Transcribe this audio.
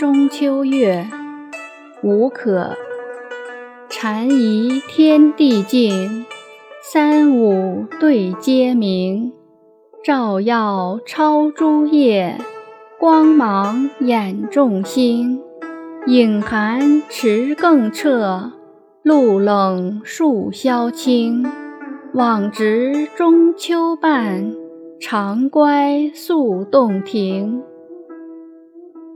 中秋月，无可。禅疑天地静，三五对皆明。照耀超诸夜，光芒掩众星。影寒池更澈，露冷树萧青。枉值中秋半，长乖宿洞庭。